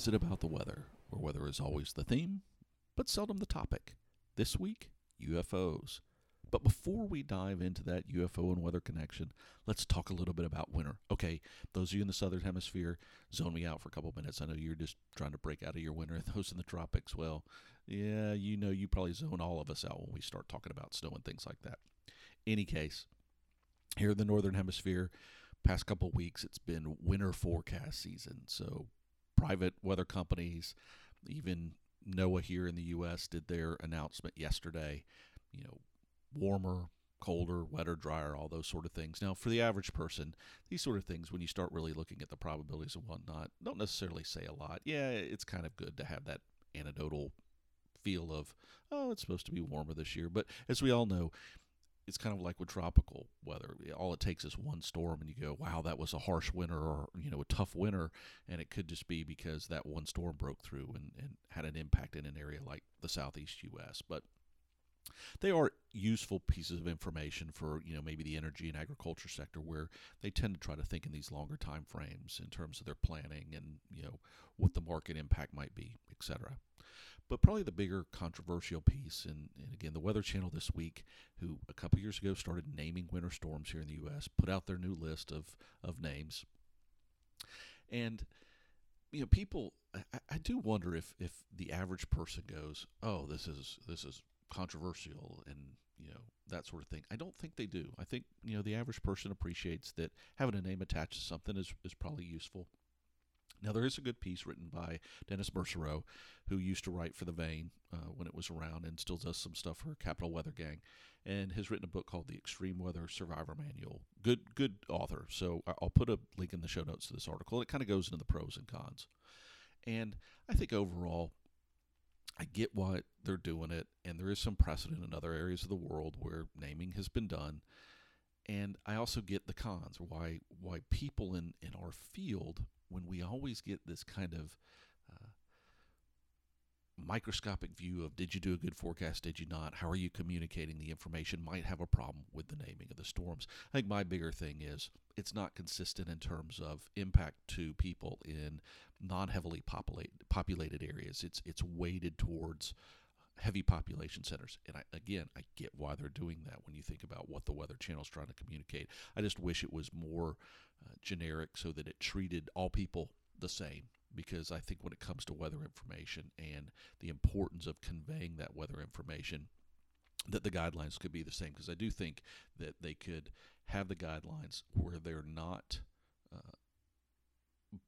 is it about the weather, where weather is always the theme, but seldom the topic? This week, UFOs. But before we dive into that UFO and weather connection, let's talk a little bit about winter. Okay, those of you in the southern hemisphere, zone me out for a couple minutes. I know you're just trying to break out of your winter. Those in the tropics, well, yeah, you know, you probably zone all of us out when we start talking about snow and things like that. Any case, here in the northern hemisphere, past couple weeks, it's been winter forecast season. So private weather companies, even NOAA here in the U.S. did their announcement yesterday. You know, warmer, colder, wetter, drier, all those sort of things. Now, for the average person, these sort of things, when you start really looking at the probabilities and whatnot, don't necessarily say a lot. Yeah, it's kind of good to have that anecdotal feel of, oh, it's supposed to be warmer this year. But as we all know, it's kind of like with tropical weather. All it takes is one storm, and you go, "Wow, that was a harsh winter, or you know, a tough winter." And it could just be because that one storm broke through and, and had an impact in an area like the southeast U.S. But they are useful pieces of information for you know maybe the energy and agriculture sector where they tend to try to think in these longer time frames in terms of their planning and you know what the market impact might be etc but probably the bigger controversial piece and, and again the weather channel this week who a couple years ago started naming winter storms here in the us put out their new list of of names and you know people I, I do wonder if if the average person goes oh this is this is controversial and you know that sort of thing. I don't think they do. I think you know the average person appreciates that having a name attached to something is is probably useful. Now there is a good piece written by Dennis Mersereau, who used to write for the Vane uh, when it was around, and still does some stuff for Capital Weather Gang, and has written a book called The Extreme Weather Survivor Manual. Good good author. So I'll put a link in the show notes to this article. It kind of goes into the pros and cons, and I think overall I get why they're doing it, and there is some precedent in other areas of the world where naming has been done. And I also get the cons, why why people in, in our field, when we always get this kind of uh, microscopic view of did you do a good forecast, did you not? How are you communicating the information? Might have a problem with the naming of the storms. I think my bigger thing is it's not consistent in terms of impact to people in non-heavily populated populated areas. It's it's weighted towards heavy population centers. And I, again, I get why they're doing that when you think about what the Weather Channel is trying to communicate. I just wish it was more uh, generic so that it treated all people the same because I think when it comes to weather information and the importance of conveying that weather information, that the guidelines could be the same. Because I do think that they could have the guidelines where they're not uh,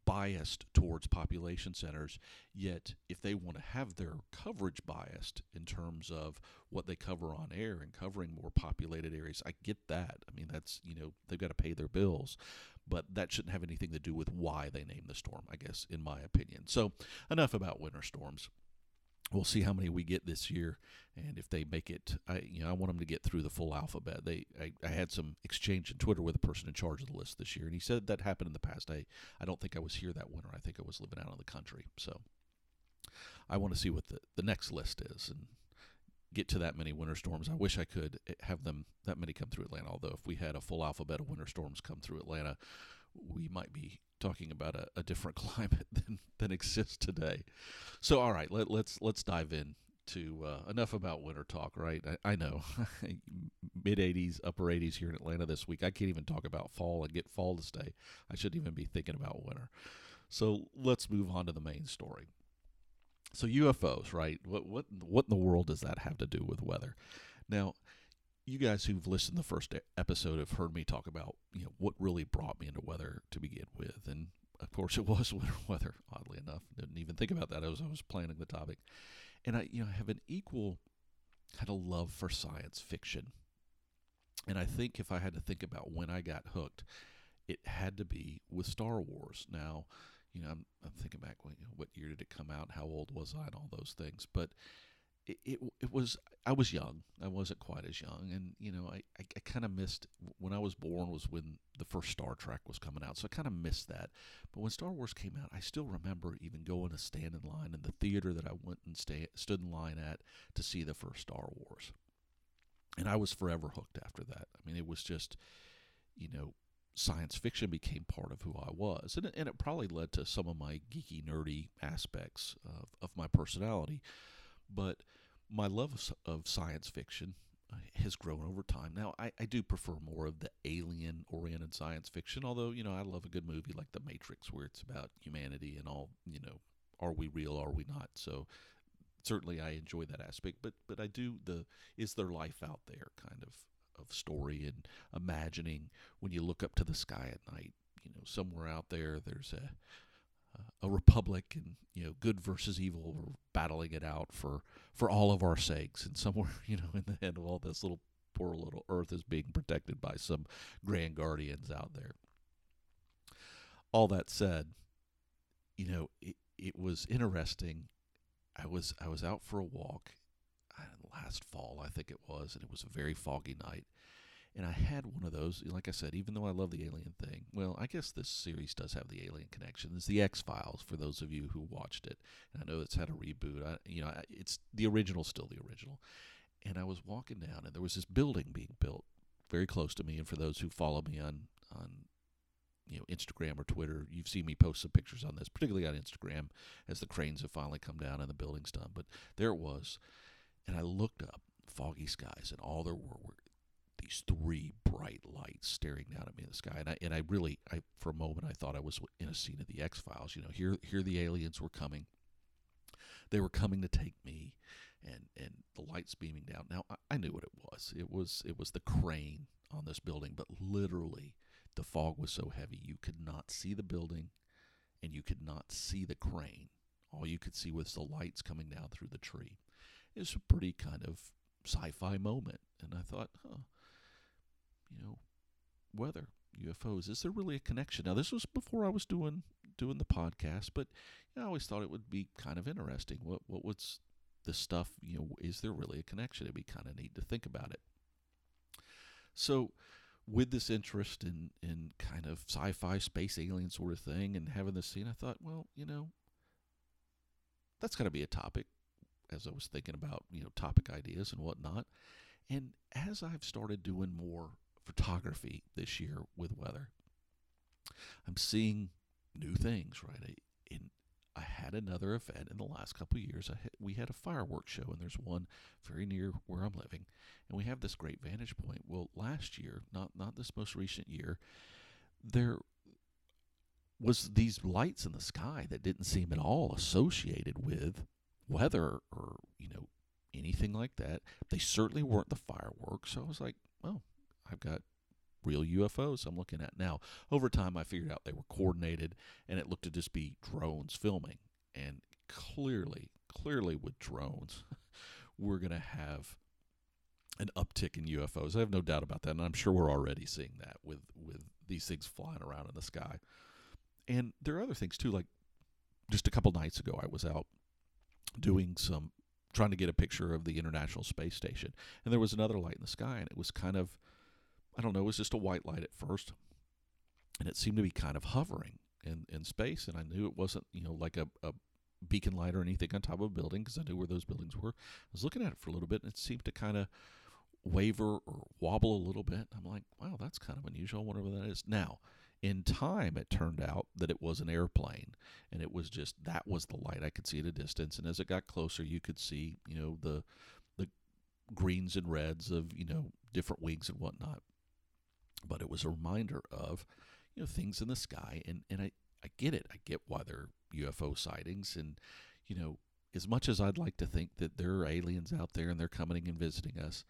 biased towards population centers, yet if they want to have their coverage biased in terms of what they cover on air and covering more populated areas, I get that. I mean, that's, you know, they've got to pay their bills, but that shouldn't have anything to do with why they named the storm, I guess, in my opinion. So, enough about winter storms. We'll see how many we get this year and if they make it i you know i want them to get through the full alphabet. They I, I, had some exchange in twitter with a person in charge of the list this year and he said that happened in the past. I i don't think i was here that winter. I think i was living out in the country. So i want to see what the, the next list is and get to that many winter storms i wish i could eh, have them that many come through atlanta although if we had a full alphabet of winter storms come through atlanta we might be talking about a, a different climate than, than exists today. So, all right, let, let's let's dive in to uh, enough about winter talk, right? I, I know mid 80s, upper 80s here in Atlanta this week. I can't even talk about fall and get fall to stay. I shouldn't even be thinking about winter. So let's move on to the main story. So UFOs, right? What what what in the world does that have to do with weather? Now, you guys who've listened to the first episode have heard me talk about you know what really brought me into weather to begin with, and of course it was winter weather. Oddly enough, didn't even think about that as I was planning the topic, and I you know have an equal kind of love for science fiction, and I think if I had to think about when I got hooked, it had to be with Star Wars. Now, you know I'm, I'm thinking back, you know, what year did it come out? How old was I? And all those things, but it, it, it was I was young. I wasn't quite as young, and you know I, I, I kind of missed when I was born was when the first Star Trek was coming out, so I kind of missed that. But when Star Wars came out, I still remember even going to stand in line in the theater that I went and stay, stood in line at to see the first Star Wars, and I was forever hooked after that. I mean, it was just you know science fiction became part of who I was. And and it probably led to some of my geeky, nerdy aspects of, of my personality. But my love of, of science fiction uh, has grown over time. Now, I, I do prefer more of the alien oriented science fiction, although, you know, I love a good movie like The Matrix where it's about humanity and all, you know, are we real, are we not? So certainly I enjoy that aspect, but but I do the is there life out there kind of of story and imagining when you look up to the sky at night, you know, somewhere out there there's a a republic and you know good versus evil we're battling it out for for all of our sakes. And somewhere you know in the end of all this little poor little earth is being protected by some grand guardians out there. All that said you know it, it was interesting. I was i was out for a walk last fall i think it was and it was a very foggy night and I had one of those. Like I said, even though I love the alien thing, well, I guess this series does have the alien connection. It's the X Files for those of you who watched it. And I know it's had a reboot. I, you know, it's the original, still the original. And I was walking down, and there was this building being built very close to me. And for those who follow me on on you know Instagram or Twitter, you've seen me post some pictures on this, particularly on Instagram, as the cranes have finally come down and the building's done. But there it was, and I looked up, foggy skies, and all there were were these three bright lights staring down at me in the sky, and I and I really, I for a moment I thought I was in a scene of the X Files. You know, here here the aliens were coming. They were coming to take me, and and the lights beaming down. Now I, I knew what it was. It was it was the crane on this building, but literally the fog was so heavy you could not see the building, and you could not see the crane. All you could see was the lights coming down through the tree. It was a pretty kind of sci-fi moment, and I thought, huh, you know, weather, UFOs. Is there really a connection? Now, this was before I was doing doing the podcast, but you know, I always thought it would be kind of interesting. What what was the stuff? You know, is there really a connection? It'd be kind of neat to think about it. So, with this interest in in kind of sci-fi, space alien sort of thing, and having this scene, I thought, well, you know, that's got to be a topic. As I was thinking about you know topic ideas and whatnot, and as I've started doing more photography this year with weather. I'm seeing new things, right? In I had another event in the last couple of years. Had, we had a fireworks show, and there's one very near where I'm living, and we have this great vantage point. Well, last year, not not this most recent year, there was these lights in the sky that didn't seem at all associated with weather or you know anything like that. They certainly weren't the fireworks. So I was like, well, I've got real UFOs I'm looking at now. Over time, I figured out they were coordinated, and it looked to just be drones filming. And clearly, clearly, with drones, we're going to have an uptick in UFOs. I have no doubt about that, and I'm sure we're already seeing that with with these things flying around in the sky. And there are other things too, like just a couple nights ago, I was out doing some trying to get a picture of the International Space Station, and there was another light in the sky, and it was kind of I don't know, it was just a white light at first. And it seemed to be kind of hovering in, in space. And I knew it wasn't, you know, like a, a beacon light or anything on top of a building because I knew where those buildings were. I was looking at it for a little bit and it seemed to kind of waver or wobble a little bit. I'm like, wow, that's kind of unusual. whatever that is. Now, in time, it turned out that it was an airplane, and it was just that was the light I could see at a distance. And as it got closer, you could see, you know, the the greens and reds of you know different wings and whatnot but it was a reminder of you know things in the sky and and I I get it I get why they're UFO sightings and you know as much as I'd like to think that there are aliens out there and they're coming and visiting us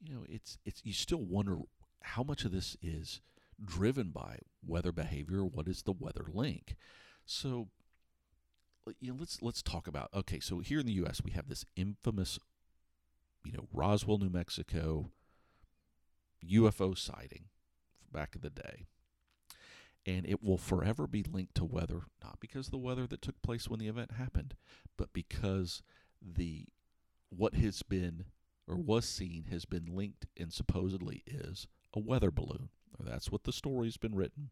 you know it's it's you still wonder how much of this is driven by weather behavior what is the weather link so you know let's let's talk about okay so here in the US we have this infamous you know Roswell New Mexico UFO sighting back in the day. And it will forever be linked to weather, not because the weather that took place when the event happened, but because the what has been or was seen has been linked and supposedly is a weather balloon. That's what the story's been written.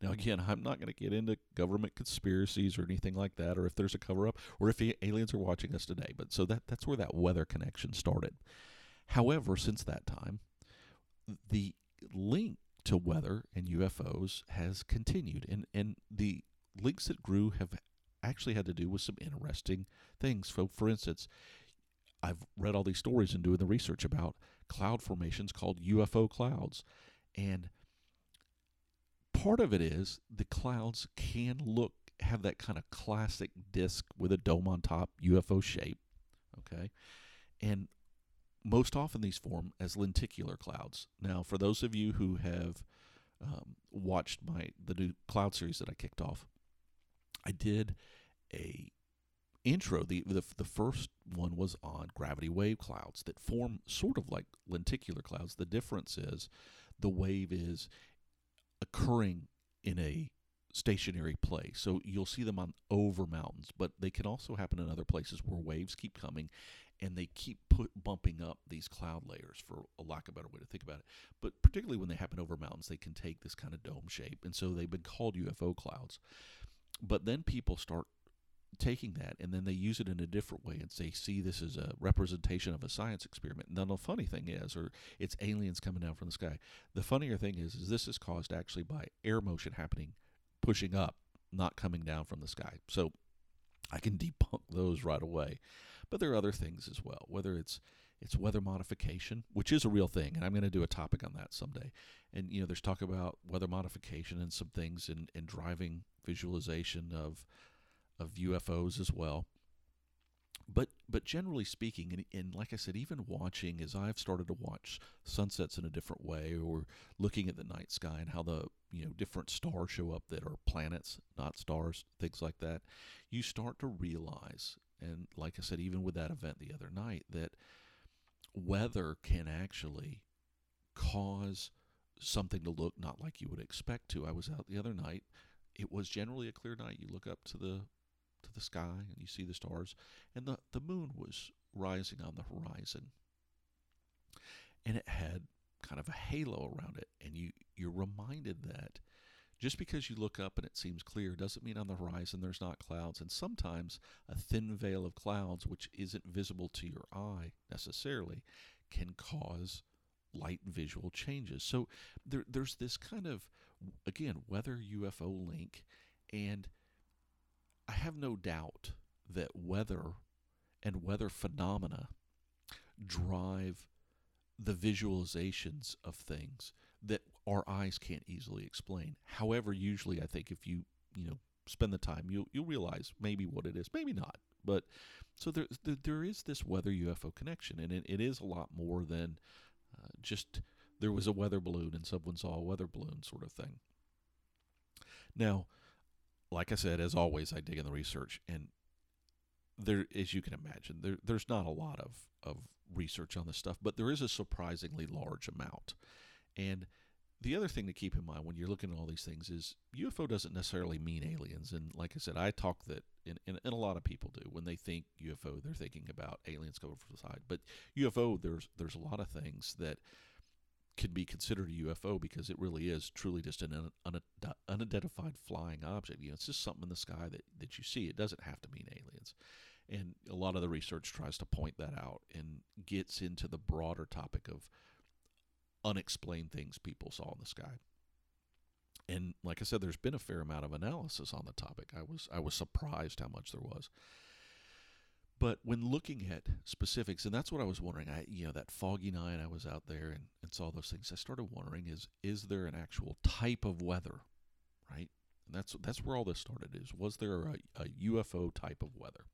Now, again, I'm not going to get into government conspiracies or anything like that, or if there's a cover up, or if aliens are watching us today. But so that that's where that weather connection started. However, since that time, the link to weather and UFOs has continued. And, and the links that grew have actually had to do with some interesting things. So, for instance, I've read all these stories and doing the research about cloud formations called UFO clouds. And part of it is the clouds can look have that kind of classic disk with a dome on top UFO shape okay and most often these form as lenticular clouds now for those of you who have um, watched my the new cloud series that I kicked off I did a intro the, the the first one was on gravity wave clouds that form sort of like lenticular clouds the difference is the wave is occurring in a stationary place. So you'll see them on over mountains, but they can also happen in other places where waves keep coming and they keep put bumping up these cloud layers for a lack of a better way to think about it. But particularly when they happen over mountains, they can take this kind of dome shape. And so they've been called UFO clouds. But then people start taking that and then they use it in a different way and say, see, this is a representation of a science experiment. And then the funny thing is, or it's aliens coming down from the sky. The funnier thing is, is this is caused actually by air motion happening, pushing up, not coming down from the sky. So I can debunk those right away. But there are other things as well, whether it's it's weather modification, which is a real thing, and I'm going to do a topic on that someday. And you know, there's talk about weather modification and some things in, in driving visualization of of UFOs as well. But but generally speaking, and, and like I said, even watching as I've started to watch sunsets in a different way, or looking at the night sky and how the you know different stars show up that are planets, not stars, things like that, you start to realize, and like I said, even with that event the other night, that weather can actually cause something to look not like you would expect to. I was out the other night. It was generally a clear night. You look up to the the sky and you see the stars, and the, the moon was rising on the horizon. And it had kind of a halo around it, and you, you're reminded that just because you look up and it seems clear doesn't mean on the horizon there's not clouds. And sometimes a thin veil of clouds, which isn't visible to your eye necessarily, can cause light visual changes. So there, there's this kind of, again, weather UFO link. And I have no doubt that weather and weather phenomena drive the visualizations of things that our eyes can't easily explain. However, usually I think if you, you know, spend the time, you'll you'll realize maybe what it is, maybe not. But so there there is this weather UFO connection, and it, it is a lot more than uh, just there was a weather balloon and someone saw a weather balloon sort of thing. Now, like I said, as always, I dig in the research, and there, as you can imagine, there there's not a lot of of research on this stuff, but there is a surprisingly large amount. And the other thing to keep in mind when you're looking at all these things is UFO doesn't necessarily mean aliens. And like I said, I talk that, and, and, and a lot of people do when they think UFO, they're thinking about aliens coming from the side. But UFO, there's there's a lot of things that can be considered a UFO because it really is truly just an un- unidentified flying object. You know, it's just something in the sky that, that you see. It doesn't have to mean aliens. And a lot of the research tries to point that out and gets into the broader topic of unexplained things people saw in the sky. And like I said, there's been a fair amount of analysis on the topic. I was I was surprised how much there was. But when looking at specifics, and that's what I was wondering, I you know that foggy night I was out there and, and saw those things. I started wondering is is there an actual type of weather, right? And that's that's where all this started. Is was there a, a UFO type of weather?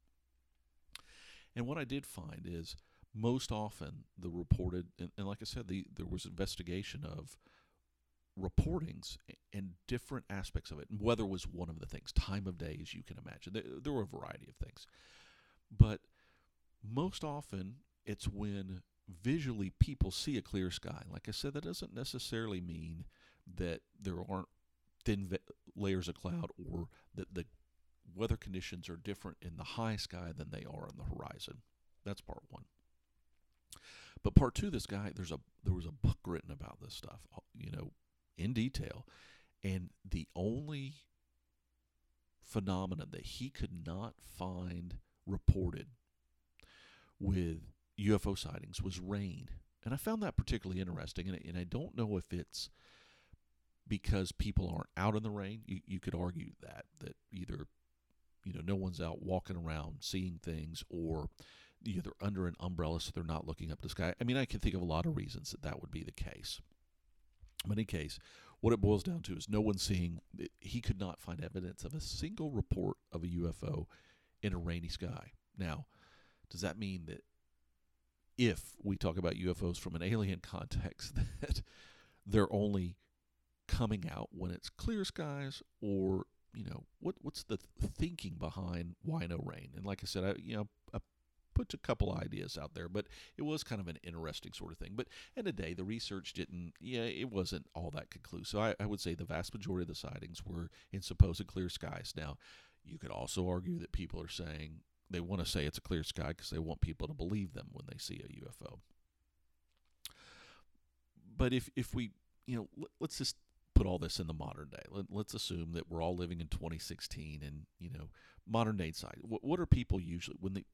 And what I did find is most often the reported, and, and like I said, the, there was investigation of reportings and different aspects of it. And weather was one of the things. Time of day, as you can imagine, there, there were a variety of things. But most often, it's when visually people see a clear sky. Like I said, that doesn't necessarily mean that there aren't thin ve- layers of cloud or that the weather conditions are different in the high sky than they are on the horizon. That's part one. But part two, this guy, there's a there was a book written about this stuff, uh, you know, in detail, and the only phenomenon that he could not find reported with UFO sightings was rain. And I found that particularly interesting. And, and I don't know if it's because people aren't out in the rain. You, you could argue that that either you know no one's out walking around seeing things or they're under an umbrella so they're not looking up the sky. I mean, I can think of a lot of reasons that that would be the case. In any case, what it boils down to is no one seeing. He could not find evidence of a single report of a UFO in a rainy sky. Now, does that mean that if we talk about UFOs from an alien context, that they're only coming out when it's clear skies, or you know, what what's the thinking behind why no rain? And like I said, I you know, I put a couple ideas out there, but it was kind of an interesting sort of thing. But in the day, the research didn't, yeah, it wasn't all that conclusive. I, I would say the vast majority of the sightings were in supposed clear skies. Now, you could also argue that people are saying they want to say it's a clear sky because they want people to believe them when they see a UFO. But if if we, you know, let, let's just put all this in the modern day. Let, us assume that we're all living in 2016 and, you know, modern day side. What, what are people usually, when they,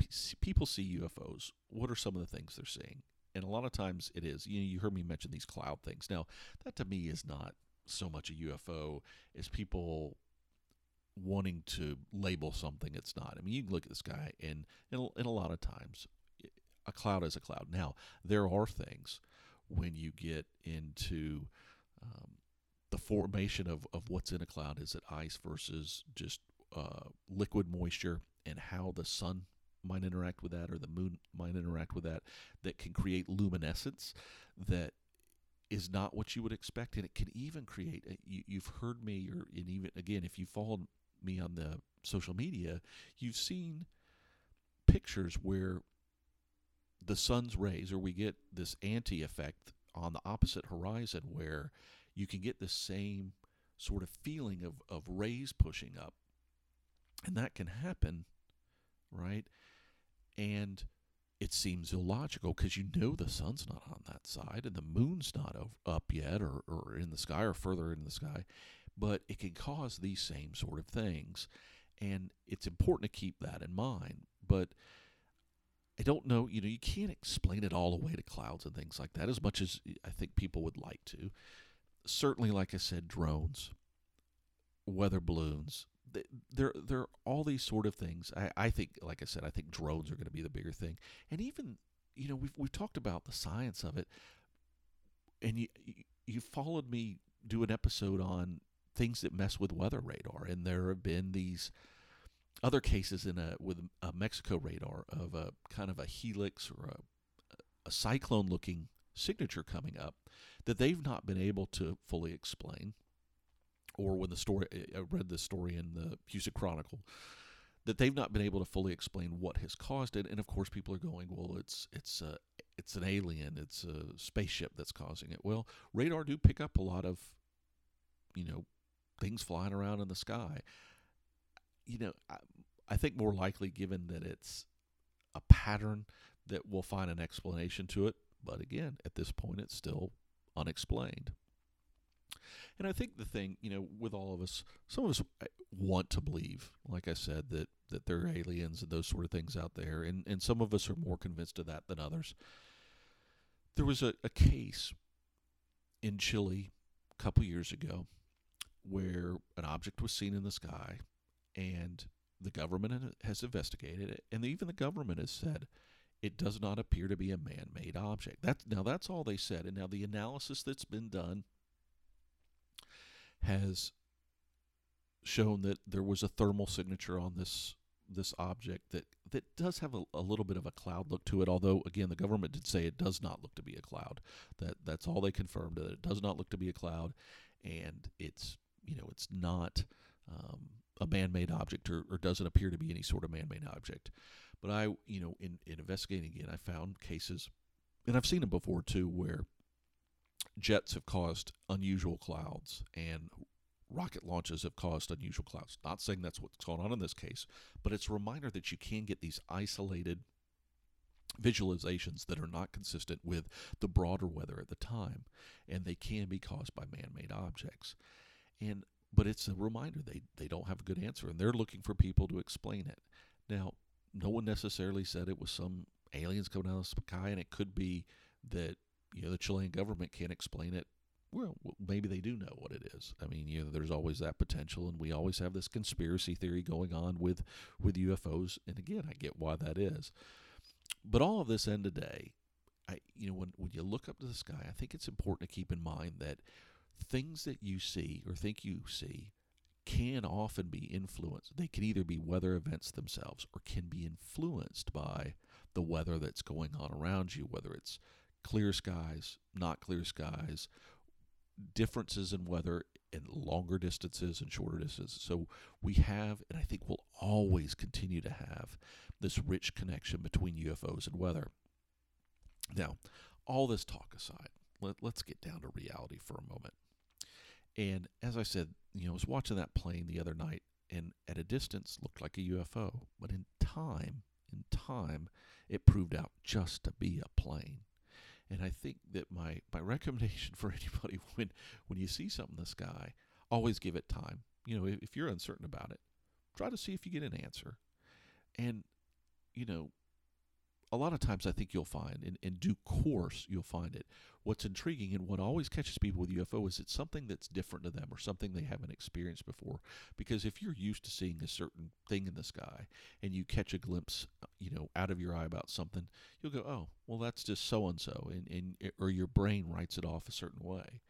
people see UFOs, what are some of the things they're seeing? And a lot of times it is, you know, you heard me mention these cloud things. Now, that to me is not so much a UFO as people wanting to label something it's not. I mean, you can look at the sky, and, and, and a lot of times, a cloud is a cloud. Now, there are things when you get into um, the formation of, of what's in a cloud is it ice versus just uh, liquid moisture and how the sun might interact with that or the moon might interact with that that can create luminescence that is not what you would expect and it can even create a, you, you've heard me or and even again if you followed me on the social media you've seen pictures where the sun's rays or we get this anti effect on the opposite horizon where you can get the same sort of feeling of, of rays pushing up. And that can happen, right? And it seems illogical because you know the sun's not on that side and the moon's not up yet or, or in the sky or further in the sky. But it can cause these same sort of things. And it's important to keep that in mind. But I don't know, you know, you can't explain it all away to clouds and things like that as much as I think people would like to certainly, like I said, drones, weather balloons. There, there are all these sort of things. I, I think, like I said, I think drones are going to be the bigger thing. And even, you know, we've we've talked about the science of it, and you you followed me do an episode on things that mess with weather radar, and there have been these other cases in a with a Mexico radar of a kind of a helix or a, a cyclone looking signature coming up that they've not been able to fully explain. Or when the story, I read this story in the Houston Chronicle, that they've not been able to fully explain what has caused it. And of course, people are going, well, it's it's a it's an alien, it's a spaceship that's causing it. Well, radar do pick up a lot of, you know, things flying around in the sky. You know, I, I think more likely, given that it's a pattern, that we'll find an explanation to it. But again, at this point, it's still unexplained. And I think the thing, you know, with all of us, some of us uh, want to believe, like I said, that that there are aliens and those sort of things out there, and and some of us are more convinced of that than others. There was a, a case in Chile a couple years ago where an object was seen in the sky, and the government has investigated it, and even the government has said it does not appear to be a man-made object. That's now that's all they said. And now the analysis that's been done has shown that there was a thermal signature on this this object that that does have a, a, little bit of a cloud look to it. Although again, the government did say it does not look to be a cloud. That that's all they confirmed that it does not look to be a cloud, and it's you know it's not um, a man-made object or, or doesn't appear to be any sort of man-made object. But I, you know, in, in investigating again, I found cases, and I've seen them before too, where jets have caused unusual clouds and rocket launches have caused unusual clouds. Not saying that's what's going on in this case, but it's a reminder that you can get these isolated visualizations that are not consistent with the broader weather at the time, and they can be caused by man-made objects. And but it's a reminder they they don't have a good answer, and they're looking for people to explain it. Now, no one necessarily said it was some aliens coming out of the sky, and it could be that you know the Chilean government can't explain it well, maybe they do know what it is. I mean, you know, there's always that potential, and we always have this conspiracy theory going on with with UFOs. And again, I get why that is. But all of this end of day, I you know, when when you look up to the sky, I think it's important to keep in mind that things that you see or think you see can often be influenced. They can either be weather events themselves or can be influenced by the weather that's going on around you, whether it's clear skies, not clear skies, differences in weather in longer distances and shorter distances. So we have, and I think we'll always continue to have, this rich connection between UFOs and weather. Now, all this talk aside, let, us get down to reality for a moment. And as I said, you know, I was watching that plane the other night, and at a distance looked like a UFO, but in time, in time, it proved out just to be a plane. And I think that my, my recommendation for anybody when when you see something in the sky, always give it time. You know, if, if you're uncertain about it, try to see if you get an answer. And, you know, a lot of times I think you'll find, in, in due course, you'll find it. What's intriguing and what always catches people with UFO is it's something that's different to them or something they haven't experienced before. Because if you're used to seeing a certain thing in the sky and you catch a glimpse, you know, out of your eye about something, you'll go, "Oh, well, that's just so and so," and or your brain writes it off a certain way.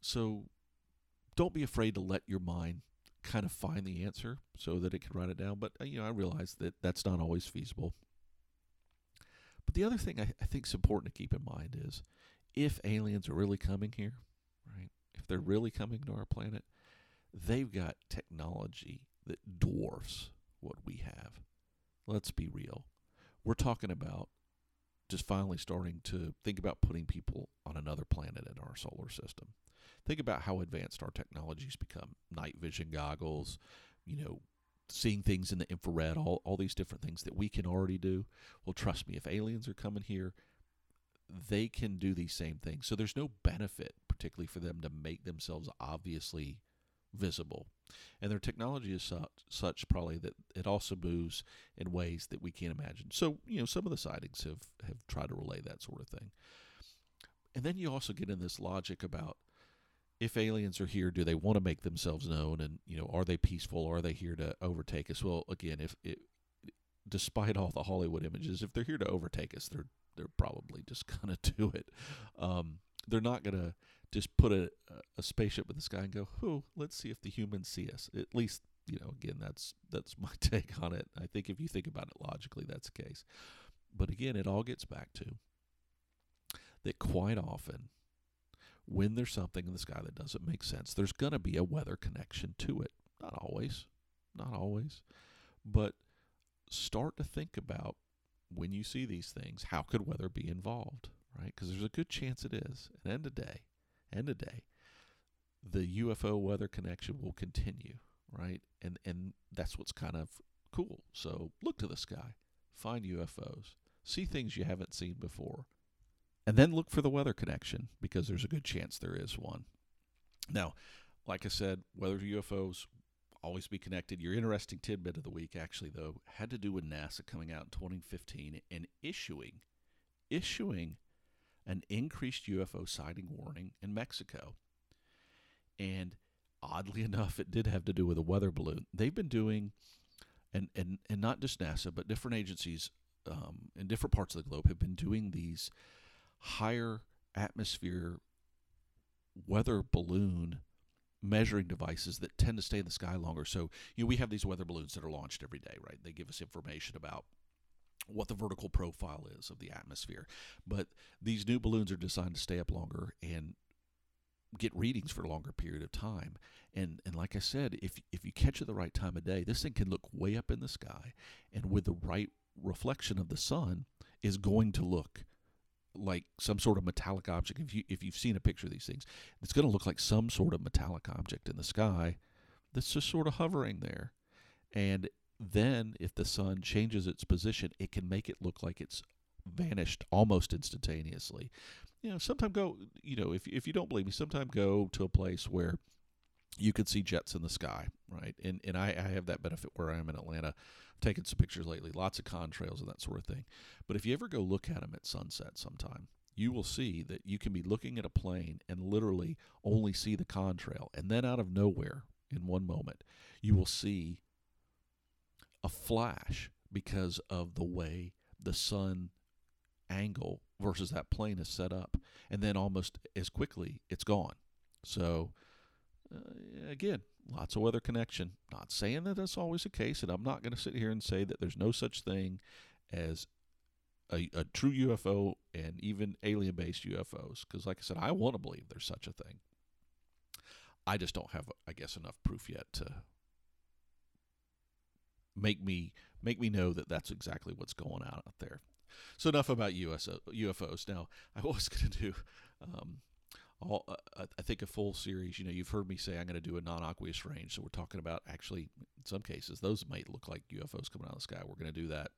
So, don't be afraid to let your mind kind of find the answer so that it can write it down. But uh, you know, I realize that that's not always feasible. The other thing I, I think is important to keep in mind is if aliens are really coming here, right? If they're really coming to our planet, they've got technology that dwarfs what we have. Let's be real. We're talking about just finally starting to think about putting people on another planet in our solar system. Think about how advanced our technologies become. Night vision goggles, you know, seeing things in the infrared, all, all these different things that we can already do. Well, trust me, if aliens are coming here, they can do these same things. So there's no benefit, particularly for them, to make themselves obviously visible. And their technology is such, such probably that it also moves in ways that we can't imagine. So, you know, some of the sightings have, have tried to relay that sort of thing. And then you also get in this logic about if aliens are here, do they want to make themselves known? And you know, are they peaceful? Or are they here to overtake us? Well, again, if it, despite all the Hollywood images, if they're here to overtake us, they're they're probably just gonna do it. Um, they're not gonna just put a, a spaceship in the sky and go, "Who? Let's see if the humans see us." At least, you know, again, that's that's my take on it. I think if you think about it logically, that's the case. But again, it all gets back to that quite often when there's something in the sky that doesn't make sense, there's going to be a weather connection to it. Not always, not always, but start to think about when you see these things, how could weather be involved, right? Because there's a good chance it is. And end of day, end of day, the UFO weather connection will continue, right? And and that's what's kind of cool. So look to the sky, find UFOs, see things you haven't seen before, and then look for the weather connection because there's a good chance there is one. Now, like I said, weather UFOs always be connected. Your interesting tidbit of the week, actually, though, had to do with NASA coming out in 2015 and issuing issuing an increased UFO sighting warning in Mexico. And oddly enough, it did have to do with a weather balloon. They've been doing, and and and not just NASA, but different agencies um, in different parts of the globe have been doing these higher atmosphere weather balloon measuring devices that tend to stay in the sky longer. So, you know, we have these weather balloons that are launched every day, right? They give us information about what the vertical profile is of the atmosphere. But these new balloons are designed to stay up longer and get readings for a longer period of time. And and like I said, if if you catch it the right time of day, this thing can look way up in the sky and with the right reflection of the sun is going to look like some sort of metallic object. If you if you've seen a picture of these things, it's going to look like some sort of metallic object in the sky that's just sort of hovering there. And then if the sun changes its position, it can make it look like it's vanished almost instantaneously. You know, sometime go, you know, if if you don't believe me, sometime go to a place where you could see jets in the sky, right? And and I, I have that benefit where I am in Atlanta taken some pictures lately, lots of contrails and that sort of thing. But if you ever go look at them at sunset sometime, you will see that you can be looking at a plane and literally only see the contrail. And then out of nowhere, in one moment, you will see a flash because of the way the sun angle versus that plane is set up. And then almost as quickly, it's gone. So, uh, again, lots of weather connection. Not saying that that's always the case, and I'm not going to sit here and say that there's no such thing as a, a true UFO and even alien based UFOs. Because, like I said, I want to believe there's such a thing. I just don't have, I guess, enough proof yet to make me make me know that that's exactly what's going on out there. So enough about USO, UFOs. Now I was going to do, um, all, uh, I think a full series. You know, you've heard me say I'm going to do a non-aqueous range. So we're talking about actually, in some cases, those might look like UFOs coming out of the sky. We're going to do that.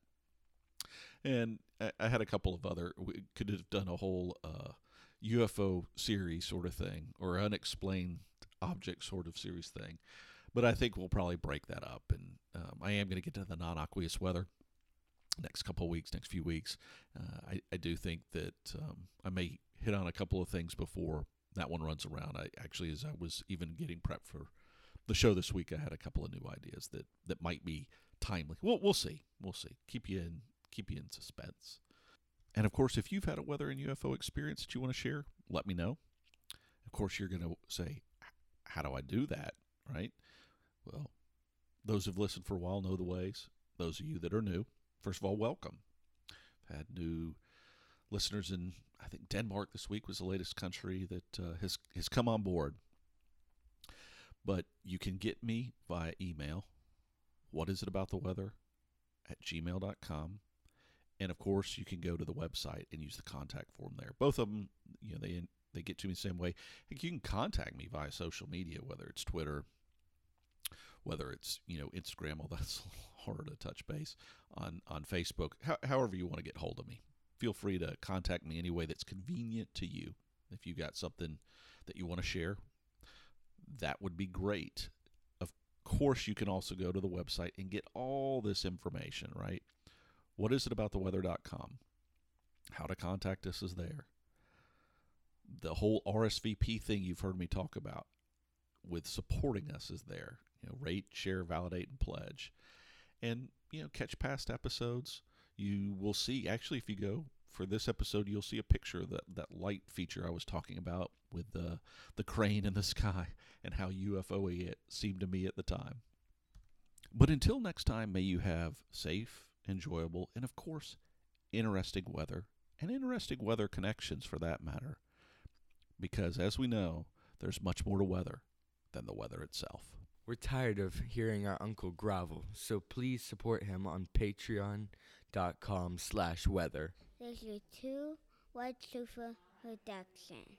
And I, I, had a couple of other. We could have done a whole uh, UFO series sort of thing, or unexplained object sort of series thing. But I think we'll probably break that up, and um, I am going to get to the non-aqueous weather next couple of weeks, next few weeks. Uh, I, I do think that um, I may hit on a couple of things before that one runs around. I actually, as I was even getting prep for the show this week, I had a couple of new ideas that that might be timely. Well, we'll see. We'll see. Keep you in keep you in suspense. And of course, if you've had a weather and UFO experience that you want to share, let me know. Of course, you're going to say, "How do I do that?" Right? Well, those who've listened for a while know the ways. Those of you that are new, first of all, welcome. I've had new listeners in, I think Denmark this week was the latest country that uh, has has come on board. But you can get me via email. What is it about the weather? At gmail.com. And of course, you can go to the website and use the contact form there. Both of them, you know, they they get to me the same way. You can contact me via social media, whether it's Twitter, whether it's you know Instagram, although that's harder to touch base on on Facebook. How, however you want to get hold of me, feel free to contact me any way that's convenient to you. If you've got something that you want to share, that would be great. Of course, you can also go to the website and get all this information. Right? What is it about the weather.com? How to contact us is there. The whole RSVP thing you've heard me talk about with supporting us is there you know, rate, share, validate, and pledge. And, you know, catch past episodes. You will see, actually, if you go for this episode, you'll see a picture of that, that light feature I was talking about with the, the crane in the sky and how UFO it seemed to me at the time. But until next time, may you have safe, enjoyable, and of course, interesting weather, and interesting weather connections for that matter. Because as we know, there's much more to weather than the weather itself. We're tired of hearing our uncle grovel, so please support him on patreon.com slash weather. There's your two White Sofa production.